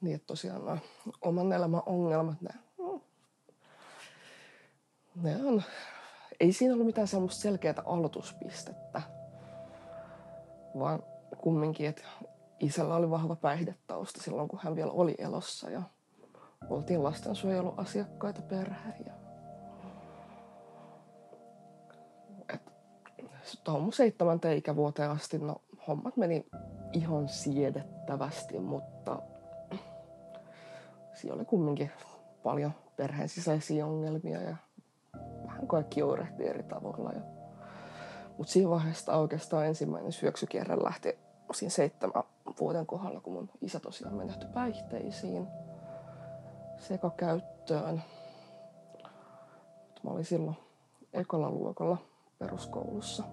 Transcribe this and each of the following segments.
Niin, tosiaan nämä oman elämän ongelmat, ne, ne on, ei siinä ollut mitään semmoista selkeää aloituspistettä, vaan kumminkin, että isällä oli vahva päihdetausta silloin, kun hän vielä oli elossa ja oltiin lastensuojeluasiakkaita perheen. Ja... tuohon seitsemänteen ikävuoteen asti, no hommat meni ihan siedettävästi, mutta siellä oli kumminkin paljon perheen sisäisiä ongelmia ja vähän kaikki oirehti eri tavoilla. Ja... Mutta siinä vaiheessa oikeastaan ensimmäinen syöksykierre lähti siinä seitsemän vuoden kohdalla, kun mun isä tosiaan menehtyi päihteisiin sekakäyttöön. Mä olin silloin ekalla luokalla peruskoulussa.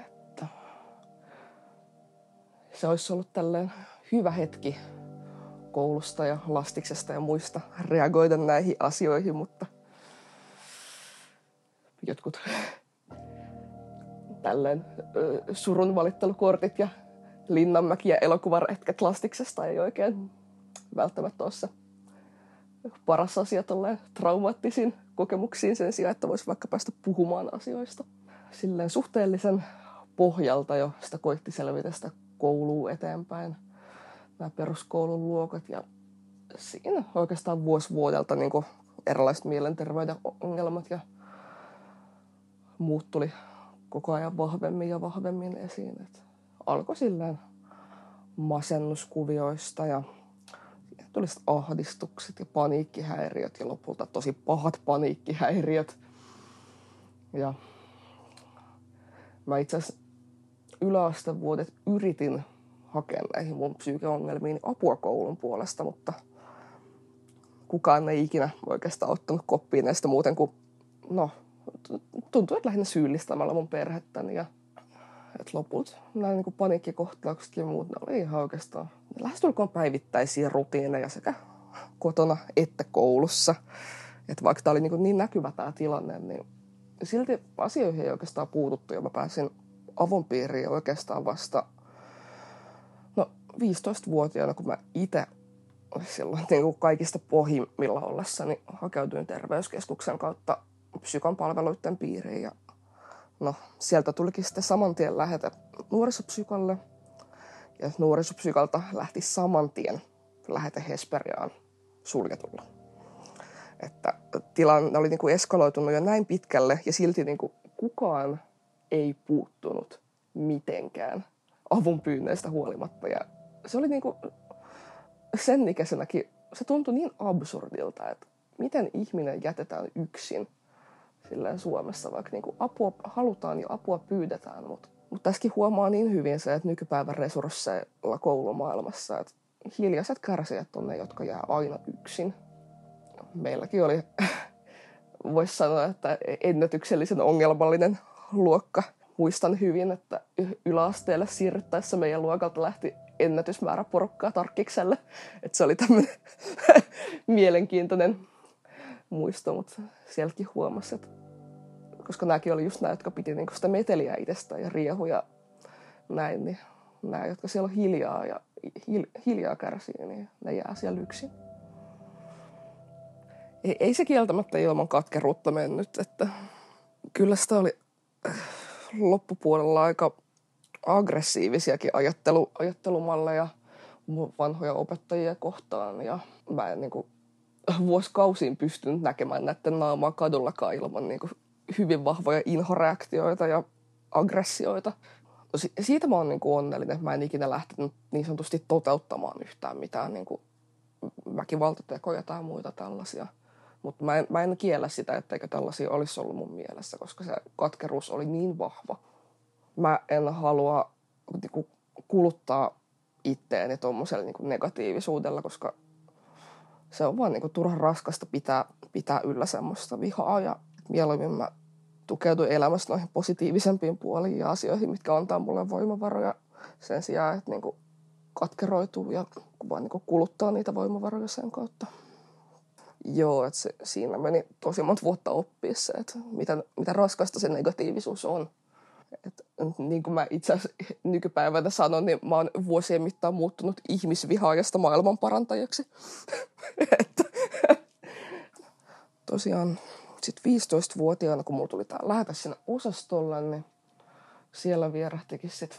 Että se olisi ollut tällainen hyvä hetki koulusta ja lastiksesta ja muista reagoida näihin asioihin, mutta jotkut tälleen surun valittelukortit ja Linnanmäki ja elokuvaretket lastiksesta ei oikein välttämättä ole se paras asia traumaattisiin kokemuksiin sen sijaan, että voisi vaikka päästä puhumaan asioista. Silleen suhteellisen pohjalta jo sitä koitti selvitä sitä koulua eteenpäin, peruskoulun luokat ja siinä oikeastaan vuosi vuodelta niin erilaiset mielenterveyden ongelmat ja muut tuli koko ajan vahvemmin ja vahvemmin esiin. Et alkoi silleen masennuskuvioista ja tuli ahdistukset ja paniikkihäiriöt ja lopulta tosi pahat paniikkihäiriöt. Ja mä itse asiassa yläastevuodet yritin hakea näihin mun psyykeongelmiin apua koulun puolesta, mutta kukaan ei ikinä oikeastaan ottanut koppiin näistä muuten kuin, no, tuntuu, että lähinnä syyllistämällä mun perhettäni ja et loput nämä niin kuin paniikkikohtaukset ja muut, ne oli ihan oikeastaan lähestulkoon päivittäisiä rutiineja sekä kotona että koulussa. Että vaikka tämä oli niin, niin näkyvä tämä tilanne, niin silti asioihin ei oikeastaan puututtu ja mä pääsin avun piiriin oikeastaan vasta 15-vuotiaana, kun mä itse silloin niin kuin kaikista pohjimmilla ollessa, niin hakeutuin terveyskeskuksen kautta psykon palveluiden piiriin ja no, sieltä tulikin sitten saman tien lähetä nuorisopsykolle – ja nuorisopsykalta lähti saman tien lähete Hesperiaan suljetulla. Että tilanne oli niin kuin eskaloitunut jo näin pitkälle ja silti niin kuin kukaan ei puuttunut mitenkään avun pyynneistä huolimatta. Ja se oli niin kuin sen ikäisenäkin, se tuntui niin absurdilta, että miten ihminen jätetään yksin Suomessa, vaikka niin kuin apua halutaan ja apua pyydetään, mutta mutta tässäkin huomaa niin hyvin se, että nykypäivän resursseilla koulumaailmassa, että hiljaiset kärsijät on ne, jotka jää aina yksin. Meilläkin oli, voisi sanoa, että ennätyksellisen ongelmallinen luokka. Muistan hyvin, että yläasteelle siirryttäessä meidän luokalta lähti ennätysmäärä porukkaa tarkkikselle. Että se oli tämmöinen mielenkiintoinen muisto, mutta sielläkin huomasi, että koska nämäkin oli just nämä, jotka piti niin sitä meteliä itsestä ja riehuja näin, niin nämä, jotka siellä on hiljaa ja hil, hiljaa kärsii, niin ne jää siellä yksin. Ei, ei se kieltämättä ilman katkeruutta mennyt, että kyllä sitä oli äh, loppupuolella aika aggressiivisiakin ajattelu, ajattelumalleja vanhoja opettajia kohtaan ja mä en niin kuin, vuosikausiin pystynyt näkemään näiden naamaa kadullakaan ilman niin kuin, hyvin vahvoja inhoreaktioita ja aggressioita. No siitä mä oon niin kuin onnellinen, että mä en ikinä lähtenyt niin sanotusti toteuttamaan yhtään mitään niin kuin väkivaltatekoja tai muita tällaisia. Mutta mä mä en kiellä sitä, etteikö tällaisia olisi ollut mun mielessä, koska se katkeruus oli niin vahva. Mä en halua niin kuin, kuluttaa itteeni tuommoisella niin negatiivisuudella, koska se on vaan niin kuin, turhan raskasta pitää, pitää yllä semmoista vihaa ja mieluummin mä tukeudun elämässä noihin positiivisempiin puoliin ja asioihin, mitkä antaa mulle voimavaroja sen sijaan, että niinku katkeroituu ja vaan niinku kuluttaa niitä voimavaroja sen kautta. Joo, että se, siinä meni tosi monta vuotta oppia se, että mitä, mitä raskasta se negatiivisuus on. Et, niin kuin mä itse asiassa nykypäivänä sanon, niin mä oon vuosien mittaan muuttunut ihmisvihaajasta maailmanparantajaksi. että, tosiaan sitten 15-vuotiaana, kun mulla tuli tää lähetä sinne osastolle, niin siellä vierähtikin sitten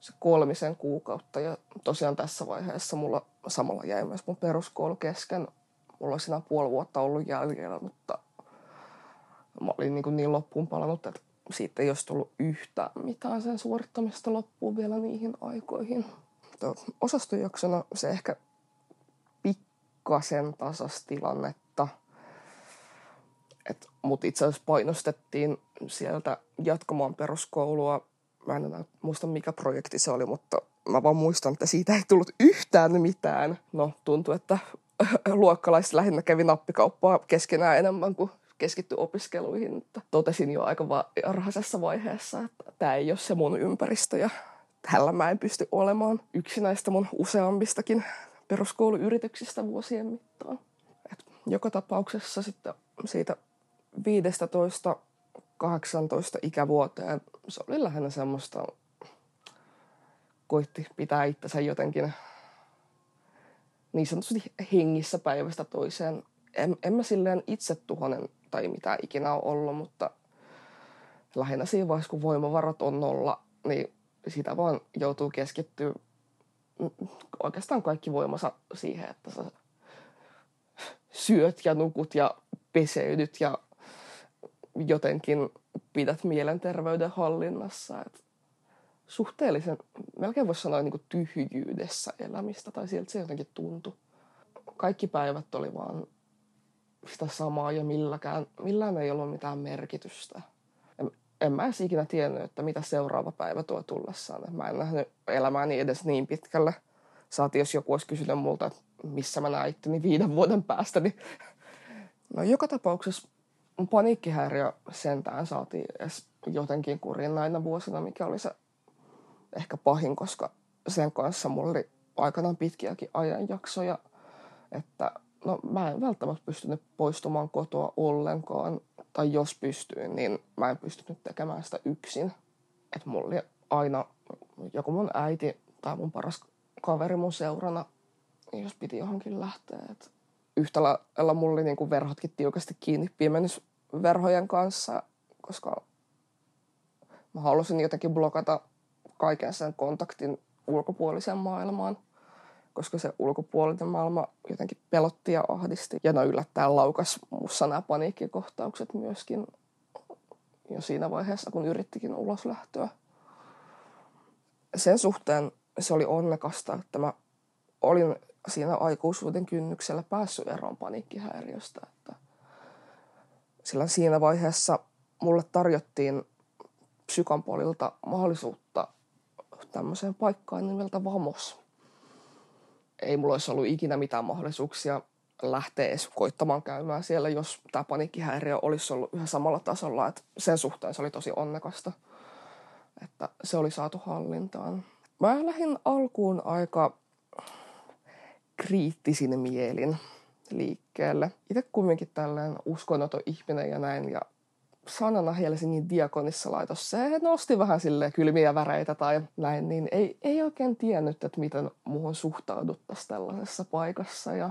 se kolmisen kuukautta. Ja tosiaan tässä vaiheessa mulla samalla jäi myös mun peruskoulu kesken. Mulla siinä puoli vuotta ollut jäljellä, mutta mä olin niin, kuin niin loppuun palannut, että siitä ei olisi tullut yhtään mitään sen suorittamista loppuun vielä niihin aikoihin. Osastojaksona se ehkä pikkasen tasas tilannetta. Mutta itse asiassa painostettiin sieltä jatkamaan peruskoulua. Mä en enää muista mikä projekti se oli, mutta mä vaan muistan, että siitä ei tullut yhtään mitään. No, tuntui, että luokkalaiset lähinnä kävi nappikauppaa keskenään enemmän kuin keskitty opiskeluihin. Että totesin jo aika varhaisessa vaiheessa, että tämä ei ole se mun ympäristö ja tällä mä en pysty olemaan yksi näistä mun useammistakin peruskouluyrityksistä vuosien mittaan. Et joka tapauksessa sitten siitä 15 18 ikävuoteen se oli lähinnä semmoista, koitti pitää itsensä jotenkin niin sanotusti hengissä päivästä toiseen. En, en mä silleen itse tuhonen tai mitä ikinä on ollut, mutta lähinnä siinä vaiheessa, kun voimavarat on nolla, niin sitä vaan joutuu keskittyä oikeastaan kaikki voimansa siihen, että sä syöt ja nukut ja peseydyt ja jotenkin pidät mielenterveyden hallinnassa. Et suhteellisen, melkein voisi sanoa niin kuin tyhjyydessä elämistä, tai sieltä se jotenkin tuntui. Kaikki päivät oli vaan sitä samaa ja milläkään, millään ei ollut mitään merkitystä. En, en mä edes ikinä tiennyt, että mitä seuraava päivä tuo tullessaan. Mä en nähnyt elämääni edes niin pitkälle. Saati, jos joku olisi kysynyt multa, että missä mä näin itteni viiden vuoden päästä, niin no joka tapauksessa mun paniikkihäiriö sentään saatiin edes jotenkin kurin näinä vuosina, mikä oli se ehkä pahin, koska sen kanssa mulla oli aikanaan pitkiäkin ajanjaksoja, että no mä en välttämättä pystynyt poistumaan kotoa ollenkaan, tai jos pystyin, niin mä en pystynyt tekemään sitä yksin. Että mulla oli aina joku mun äiti tai mun paras kaveri mun seurana, jos piti johonkin lähteä. Et yhtä lailla mulla oli niinku verhotkin tiukasti kiinni pimennysverhojen kanssa, koska mä halusin jotenkin blokata kaiken sen kontaktin ulkopuoliseen maailmaan – koska se ulkopuolinen maailma jotenkin pelotti ja ahdisti. Ja no yllättäen laukas mussa nämä paniikkikohtaukset myöskin jo siinä vaiheessa, kun yrittikin ulos lähtöä. Sen suhteen se oli onnekasta, että mä olin siinä aikuisuuden kynnyksellä päässyt eroon paniikkihäiriöstä. Että sillä siinä vaiheessa mulle tarjottiin psykampolilta mahdollisuutta tämmöiseen paikkaan nimeltä Vamos – ei mulla olisi ollut ikinä mitään mahdollisuuksia lähteä edes koittamaan käymään siellä, jos tämä paniikkihäiriö olisi ollut yhä samalla tasolla. Että sen suhteen se oli tosi onnekasta, että se oli saatu hallintaan. Mä lähdin alkuun aika kriittisin mielin liikkeelle. Itse kumminkin tällainen uskonnoton ihminen ja näin, ja sanana Helsingin diakonissa laitos, se nosti vähän sille kylmiä väreitä tai näin, niin ei, ei oikein tiennyt, että miten muuhun suhtauduttaisiin tällaisessa paikassa. Ja,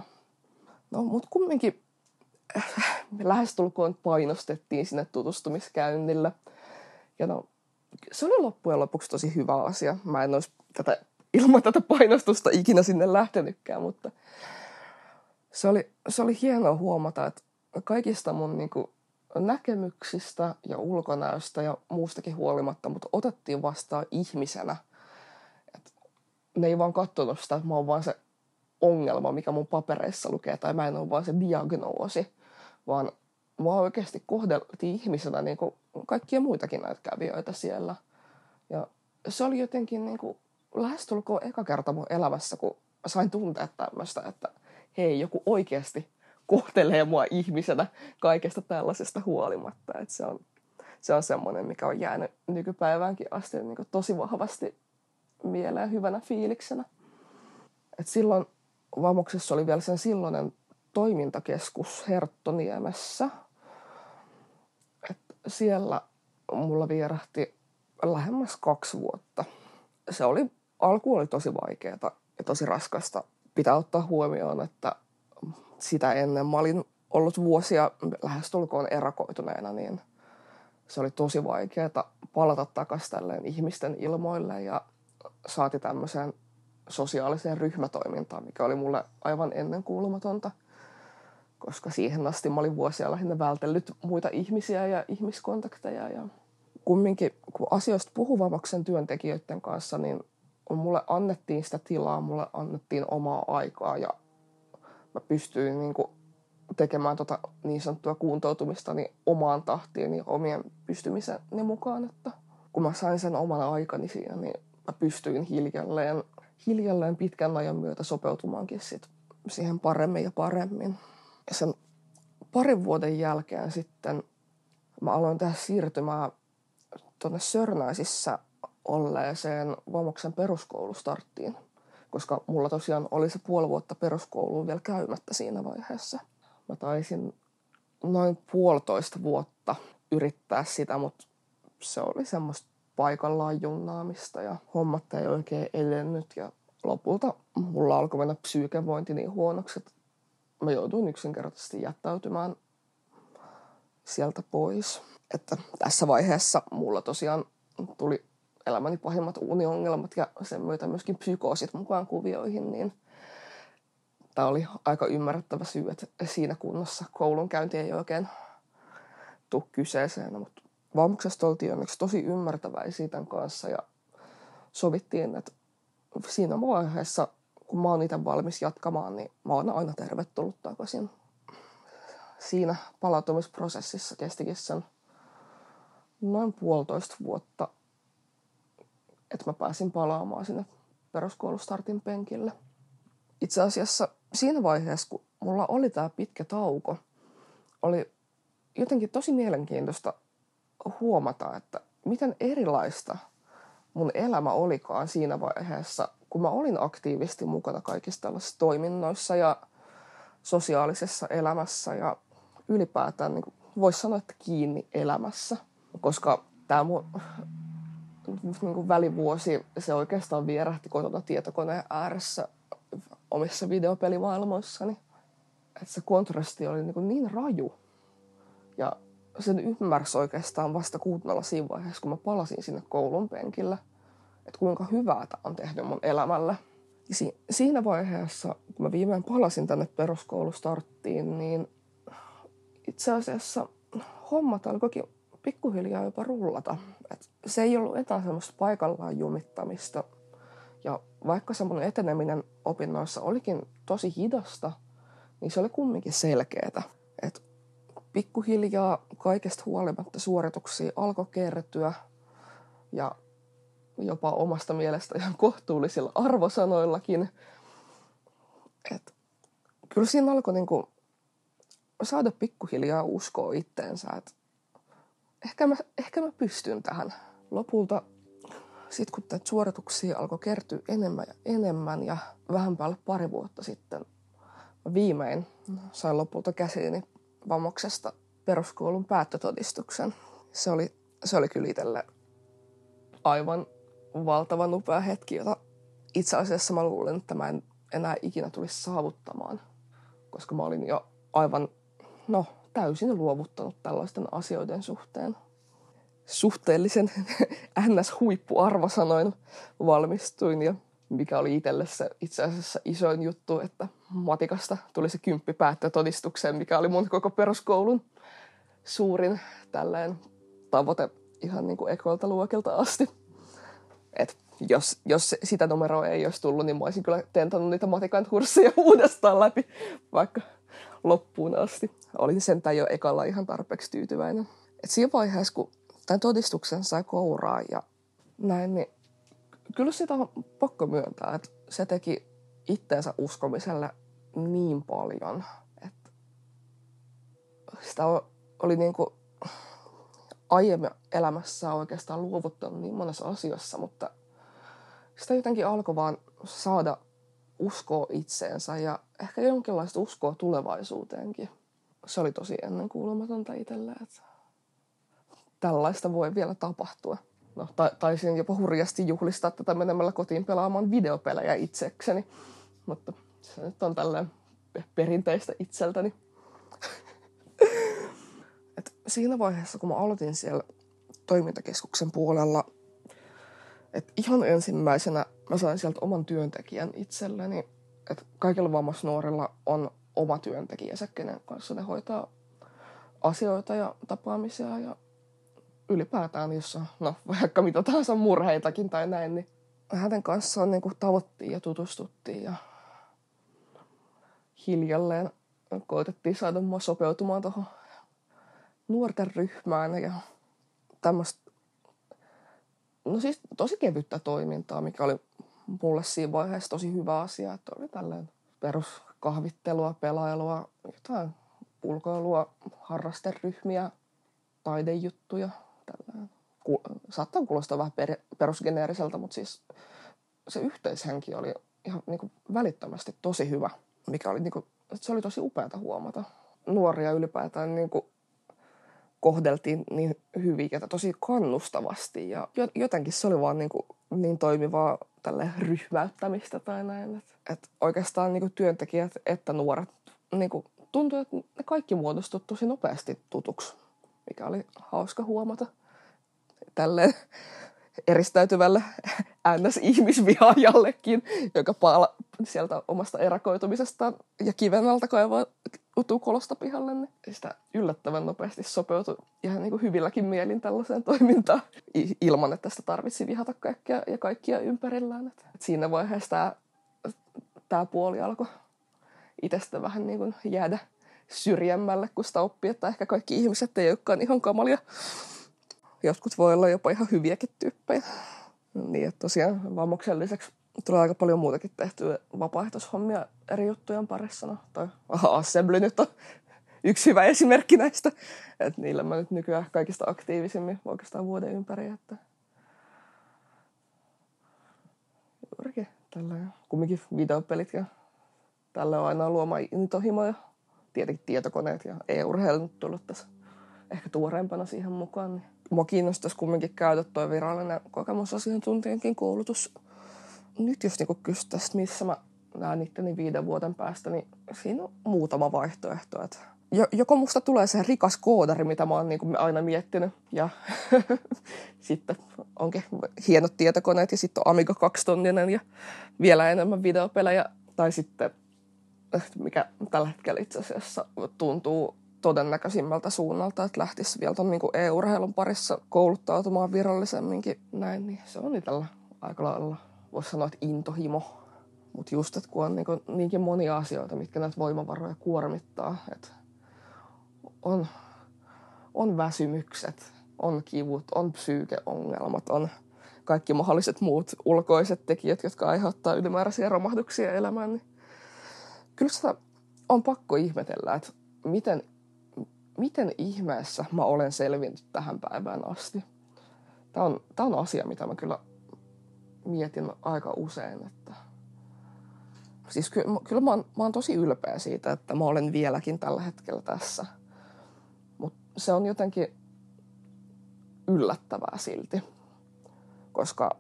no, mutta kumminkin me lähestulkoon painostettiin sinne tutustumiskäynnillä. Ja no, se oli loppujen lopuksi tosi hyvä asia. Mä en olisi tätä, ilman tätä painostusta ikinä sinne lähtenytkään, mutta se oli, se oli hienoa huomata, että kaikista mun niin kuin, näkemyksistä ja ulkonäöstä ja muustakin huolimatta, mutta otettiin vastaan ihmisenä. Et ne ei vaan katsonut sitä, että mä oon vaan se ongelma, mikä mun papereissa lukee, tai mä en ole vaan se diagnoosi, vaan mua oikeasti kohdeltiin ihmisenä niin kuin kaikkia muitakin näitä kävijöitä siellä. Ja se oli jotenkin niin kuin lähestulkoon eka kerta mun elämässä, kun sain tuntea tämmöistä, että hei, joku oikeasti kohtelee mua ihmisenä kaikesta tällaisesta huolimatta. Et se on, se on semmoinen, mikä on jäänyt nykypäiväänkin asti niin tosi vahvasti mieleen hyvänä fiiliksenä. Et silloin Vamoksessa oli vielä sen silloinen toimintakeskus Herttoniemessä. Et siellä mulla vierähti lähemmäs kaksi vuotta. Se oli, alku oli tosi vaikeaa ja tosi raskasta. Pitää ottaa huomioon, että sitä ennen mä olin ollut vuosia lähestulkoon erakoituneena, niin se oli tosi vaikeaa palata takaisin ihmisten ilmoille ja saati tämmöiseen sosiaaliseen ryhmätoimintaan, mikä oli mulle aivan ennenkuulumatonta, koska siihen asti mä olin vuosia lähinnä vältellyt muita ihmisiä ja ihmiskontakteja. Ja kumminkin, kun asioista puhuvammaksen työntekijöiden kanssa, niin mulle annettiin sitä tilaa, mulle annettiin omaa aikaa ja mä pystyin niin kuin tekemään tota niin sanottua kuuntoutumista niin omaan tahtiin ja omien pystymisen mukaan. Että kun mä sain sen oman aikani siinä, niin mä pystyin hiljalleen, hiljalleen pitkän ajan myötä sopeutumaankin sit siihen paremmin ja paremmin. Ja sen parin vuoden jälkeen sitten mä aloin tehdä siirtymää tuonne Sörnäisissä olleeseen Vamoksen peruskoulustarttiin, koska mulla tosiaan oli se puoli vuotta peruskouluun vielä käymättä siinä vaiheessa. Mä taisin noin puolitoista vuotta yrittää sitä, mutta se oli semmoista paikallaan junnaamista ja hommat ei oikein edennyt ja lopulta mulla alkoi mennä psyykevointi niin huonoksi, että mä jouduin yksinkertaisesti jättäytymään sieltä pois. Että tässä vaiheessa mulla tosiaan tuli elämäni pahimmat uniongelmat ja sen myötä myöskin psykoosit mukaan kuvioihin, niin tämä oli aika ymmärrettävä syy, että siinä kunnossa koulunkäynti ei oikein tule kyseeseen, mutta valmuksesta oltiin onneksi tosi ymmärtäväisiä tämän kanssa ja sovittiin, että siinä vaiheessa, kun mä oon itse valmis jatkamaan, niin mä oon aina tervetullut takaisin. Siinä palautumisprosessissa kestikin sen noin puolitoista vuotta, että mä pääsin palaamaan sinne peruskoulustartin penkille. Itse asiassa siinä vaiheessa, kun mulla oli tämä pitkä tauko, oli jotenkin tosi mielenkiintoista huomata, että miten erilaista mun elämä olikaan siinä vaiheessa, kun mä olin aktiivisesti mukana kaikissa tällaisissa toiminnoissa ja sosiaalisessa elämässä ja ylipäätään niin voisi sanoa, että kiinni elämässä. Koska tämä mun niin kuin välivuosi, se oikeastaan vierähti kotona tietokoneen ääressä omissa videopelimaailmoissani. Että se kontrasti oli niin, kuin niin raju. Ja sen ymmärsi oikeastaan vasta kuunnella siinä vaiheessa, kun mä palasin sinne koulun penkillä, että kuinka hyvää tämä on tehnyt mun elämällä. Ja si- siinä vaiheessa, kun mä viimein palasin tänne peruskoulustarttiin, niin itse asiassa hommat alkoikin pikkuhiljaa jopa rullata. Et se ei ollut enää semmoista paikallaan jumittamista. Ja vaikka semmoinen eteneminen opinnoissa olikin tosi hidasta, niin se oli kumminkin selkeää. Että pikkuhiljaa kaikesta huolimatta suorituksia alkoi kertyä ja jopa omasta mielestä ihan kohtuullisilla arvosanoillakin. Et kyllä siinä alkoi niinku saada pikkuhiljaa uskoa itteensä, että ehkä mä, ehkä mä pystyn tähän. Lopulta sitten kun näitä suorituksia alkoi kertyä enemmän ja enemmän ja vähän päälle pari vuotta sitten viimein sain lopulta käsiini vammoksesta peruskoulun päättötodistuksen. Se oli, se oli kyllä itselle aivan valtavan upea hetki, jota itse asiassa mä luulen, että mä en enää ikinä tulisi saavuttamaan, koska mä olin jo aivan, no, täysin luovuttanut tällaisten asioiden suhteen. Suhteellisen NS-huippuarvosanoin valmistuin ja mikä oli itselle se itse asiassa isoin juttu, että matikasta tuli se kymppi päättötodistukseen, mikä oli mun koko peruskoulun suurin tällainen tavoite ihan niin kuin ekolta luokilta asti. Et jos, jos sitä numeroa ei olisi tullut, niin mä olisin kyllä tentannut niitä matikan kursseja uudestaan läpi, vaikka loppuun asti. Olin sentään jo ekalla ihan tarpeeksi tyytyväinen. Et siinä vaiheessa, kun tämän todistuksen sai kouraa ja näin, niin kyllä sitä on pakko myöntää, että se teki itteensä uskomiselle niin paljon, että sitä oli niin kuin aiemmin elämässä oikeastaan luovuttanut niin monessa asiassa, mutta sitä jotenkin alkoi vaan saada uskoa itseensä ja ehkä jonkinlaista uskoa tulevaisuuteenkin. Se oli tosi ennenkuulumatonta itselle. Että tällaista voi vielä tapahtua. No, ta- taisin jopa hurjasti juhlistaa tätä menemällä kotiin pelaamaan videopelejä itsekseni, mutta se nyt on tällainen perinteistä itseltäni. Et siinä vaiheessa, kun mä aloitin siellä toimintakeskuksen puolella, että ihan ensimmäisenä mä sain sieltä oman työntekijän itselleni. Että kaikilla vammaisnuorilla on oma työntekijänsä, kenen kanssa ne hoitaa asioita ja tapaamisia ja ylipäätään, jos on no, vaikka mitä tahansa murheitakin tai näin, niin hänen kanssaan niin kuin tavoittiin ja tutustuttiin ja hiljalleen koitettiin saada mua sopeutumaan tuohon nuorten ryhmään ja tämmöistä, no siis tosi kevyttä toimintaa, mikä oli mulle siinä vaiheessa tosi hyvä asia, että oli tällainen peruskahvittelua, pelailua, jotain ulkoilua, harrasteryhmiä, taidejuttuja. Ku, saattaa kuulostaa vähän per, perusgeneeriseltä, mutta siis se yhteishenki oli ihan niin kuin välittömästi tosi hyvä, mikä oli, niin kuin, se oli tosi upeata huomata. Nuoria ylipäätään niin kuin kohdeltiin niin hyvin ja tosi kannustavasti ja jotenkin se oli vaan niin, kuin, niin toimivaa tälle ryhmäyttämistä tai näin. Et, et oikeastaan niin kuin työntekijät että nuoret niin kuin, tuntui, että ne kaikki muodostuivat tosi nopeasti tutuksi, mikä oli hauska huomata tälle eristäytyvälle NS-ihmisvihaajallekin, joka paala sieltä omasta erakoitumisestaan ja kiven alta kaivaa utukolosta pihalle, niin sitä yllättävän nopeasti sopeutui ihan niin kuin hyvilläkin mielin tällaiseen toimintaan ilman, että sitä tarvitsi vihata kaikkea ja kaikkia ympärillään. Et siinä vaiheessa tämä, tämä puoli alkoi itsestä vähän niin kuin jäädä syrjemmälle, kun sitä oppii, että ehkä kaikki ihmiset ei olekaan ihan kamalia. Jotkut voi olla jopa ihan hyviäkin tyyppejä. Niin, että tosiaan vammoksen lisäksi tulee aika paljon muutakin tehtyä vapaaehtoishommia eri juttujen parissa. No, toi Assembly nyt on yksi hyvä esimerkki näistä. Että niillä mä nyt nykyään kaikista aktiivisimmin oikeastaan vuoden ympäri. Että... Juurikin tällä kumminkin videopelit ja tällä on aina luoma intohimoja. Tietenkin tietokoneet ja e-urheilu tullut tässä ehkä tuoreempana siihen mukaan. Niin mua kiinnostaisi kumminkin käydä tuo virallinen kokemusasiantuntijankin koulutus. Nyt jos niinku kysyttäisiin, missä mä näen itteni viiden vuoden päästä, niin siinä on muutama vaihtoehto. Että joko musta tulee se rikas koodari, mitä mä oon niin aina miettinyt, ja sitten onkin hienot tietokoneet, ja sitten on Amiga 2 tonninen ja vielä enemmän videopelejä, tai sitten mikä tällä hetkellä itse asiassa tuntuu todennäköisimmältä suunnalta, että lähtisi vielä tuon niin e-urheilun parissa kouluttautumaan virallisemminkin näin, niin se on itsellä aika lailla, voisi sanoa, että intohimo. Mutta just, että kun on niin kuin, niinkin monia asioita, mitkä näitä voimavaroja kuormittaa, että on, on väsymykset, on kivut, on psyykeongelmat, on kaikki mahdolliset muut ulkoiset tekijät, jotka aiheuttaa ylimääräisiä romahduksia elämään, niin kyllä sitä on pakko ihmetellä, että miten miten ihmeessä mä olen selvinnyt tähän päivään asti. Tämä on, tämä on asia, mitä mä kyllä mietin aika usein. Että... Siis kyllä, kyllä mä, oon, mä oon tosi ylpeä siitä, että mä olen vieläkin tällä hetkellä tässä. Mutta se on jotenkin yllättävää silti. Koska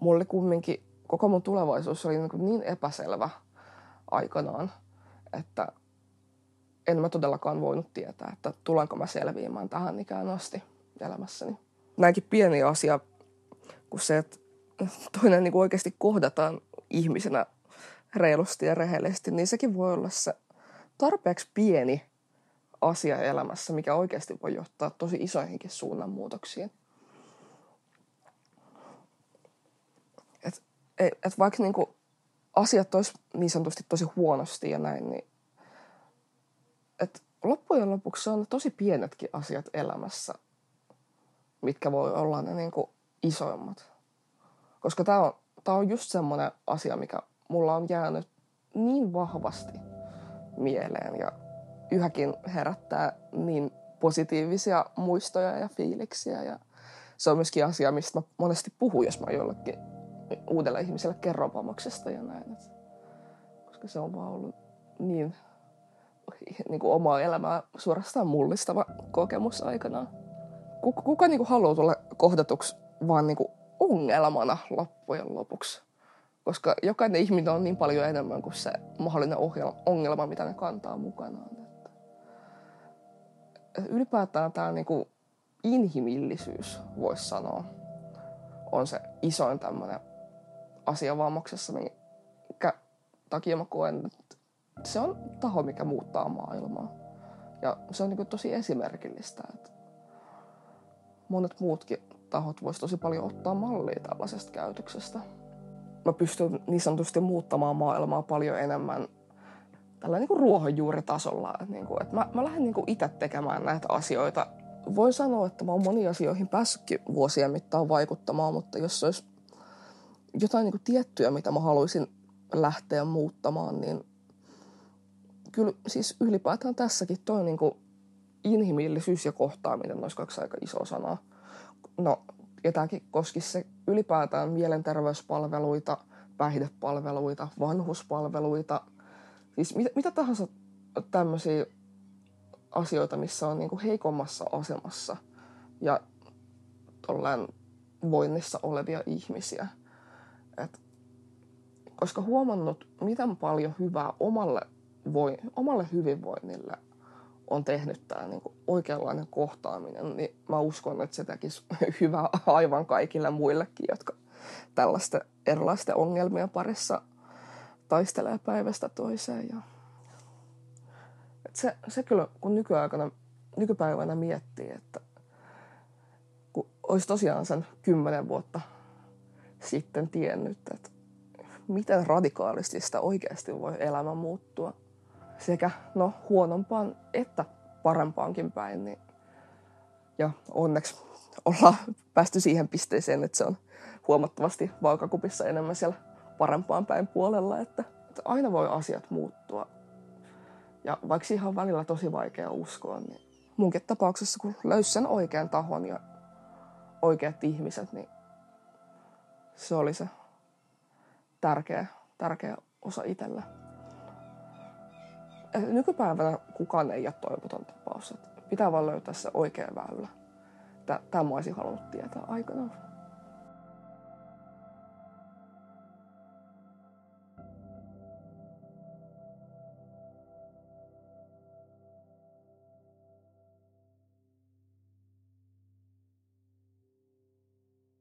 mulle kumminkin koko mun tulevaisuus oli niin, niin epäselvä aikanaan, että en mä todellakaan voinut tietää, että tulenko mä selviämään tähän ikään asti elämässäni. Näinkin pieni asia kuin se, että toinen niin kuin oikeasti kohdataan ihmisenä reilusti ja rehellisesti, niin sekin voi olla se tarpeeksi pieni asia elämässä, mikä oikeasti voi johtaa tosi isoihinkin suunnanmuutoksiin. Et, et vaikka niin kuin asiat olisi niin sanotusti tosi huonosti ja näin, niin että loppujen lopuksi on tosi pienetkin asiat elämässä, mitkä voi olla ne niin kuin isoimmat. Koska tämä on, tää on just semmoinen asia, mikä mulla on jäänyt niin vahvasti mieleen ja yhäkin herättää niin positiivisia muistoja ja fiiliksiä. Ja se on myöskin asia, mistä mä monesti puhun, jos mä jollekin uudelle ihmiselle kerron pamoksesta ja näin. Koska se on vaan ollut niin niin kuin omaa elämää suorastaan mullistava kokemus aikanaan. kuka, kuka niin kuin haluaa tulla kohdatuksi vaan niin kuin ongelmana loppujen lopuksi? Koska jokainen ihminen on niin paljon enemmän kuin se mahdollinen ongelma, mitä ne kantaa mukanaan. Että ylipäätään tämä niin kuin inhimillisyys, voisi sanoa, on se isoin tämmöinen asia vammaksessa, minkä takia mä koen, että se on taho, mikä muuttaa maailmaa. Ja se on niin tosi esimerkillistä, että monet muutkin tahot voisi tosi paljon ottaa mallia tällaisesta käytöksestä. Mä pystyn niin sanotusti muuttamaan maailmaa paljon enemmän tällä niin kuin ruohonjuuritasolla. Että, niin kuin, että mä, mä lähden niin itse tekemään näitä asioita. Voin sanoa, että mä oon moniin asioihin päässytkin vuosien mittaan vaikuttamaan, mutta jos olisi jotain niin kuin tiettyä, mitä mä haluaisin lähteä muuttamaan, niin kyllä siis ylipäätään tässäkin toi niin kuin inhimillisyys ja kohtaaminen olisi kaksi aika isoa sanaa. No, ja tämäkin koskisi se ylipäätään mielenterveyspalveluita, päihdepalveluita, vanhuspalveluita, siis mitä, mitä tahansa tämmöisiä asioita, missä on niin kuin heikommassa asemassa ja voinnissa olevia ihmisiä. Et, koska huomannut, miten paljon hyvää omalle, voi, omalle hyvinvoinnille on tehnyt tämä niin oikeanlainen kohtaaminen, niin mä uskon, että se tekisi hyvää aivan kaikille muillekin, jotka tällaista erilaisten ongelmien parissa taistelee päivästä toiseen. Ja... Et se, se kyllä, kun nykyaikana, nykypäivänä miettii, että kun olisi tosiaan sen kymmenen vuotta sitten tiennyt, että miten radikaalisti sitä oikeasti voi elämä muuttua sekä no, huonompaan että parempaankin päin. Niin, ja onneksi ollaan päästy siihen pisteeseen, että se on huomattavasti vaakakupissa enemmän siellä parempaan päin puolella, että, että aina voi asiat muuttua. Ja vaikka siihen on välillä tosi vaikea uskoa, niin munkin tapauksessa, kun löysi sen oikean tahon ja oikeat ihmiset, niin se oli se tärkeä, tärkeä osa itsellä. Nykypäivänä kukaan ei ole toivoton tapaus. Pitää vaan löytää se oikea väylä. Tämä mä olisin halunnut tietää aikanaan.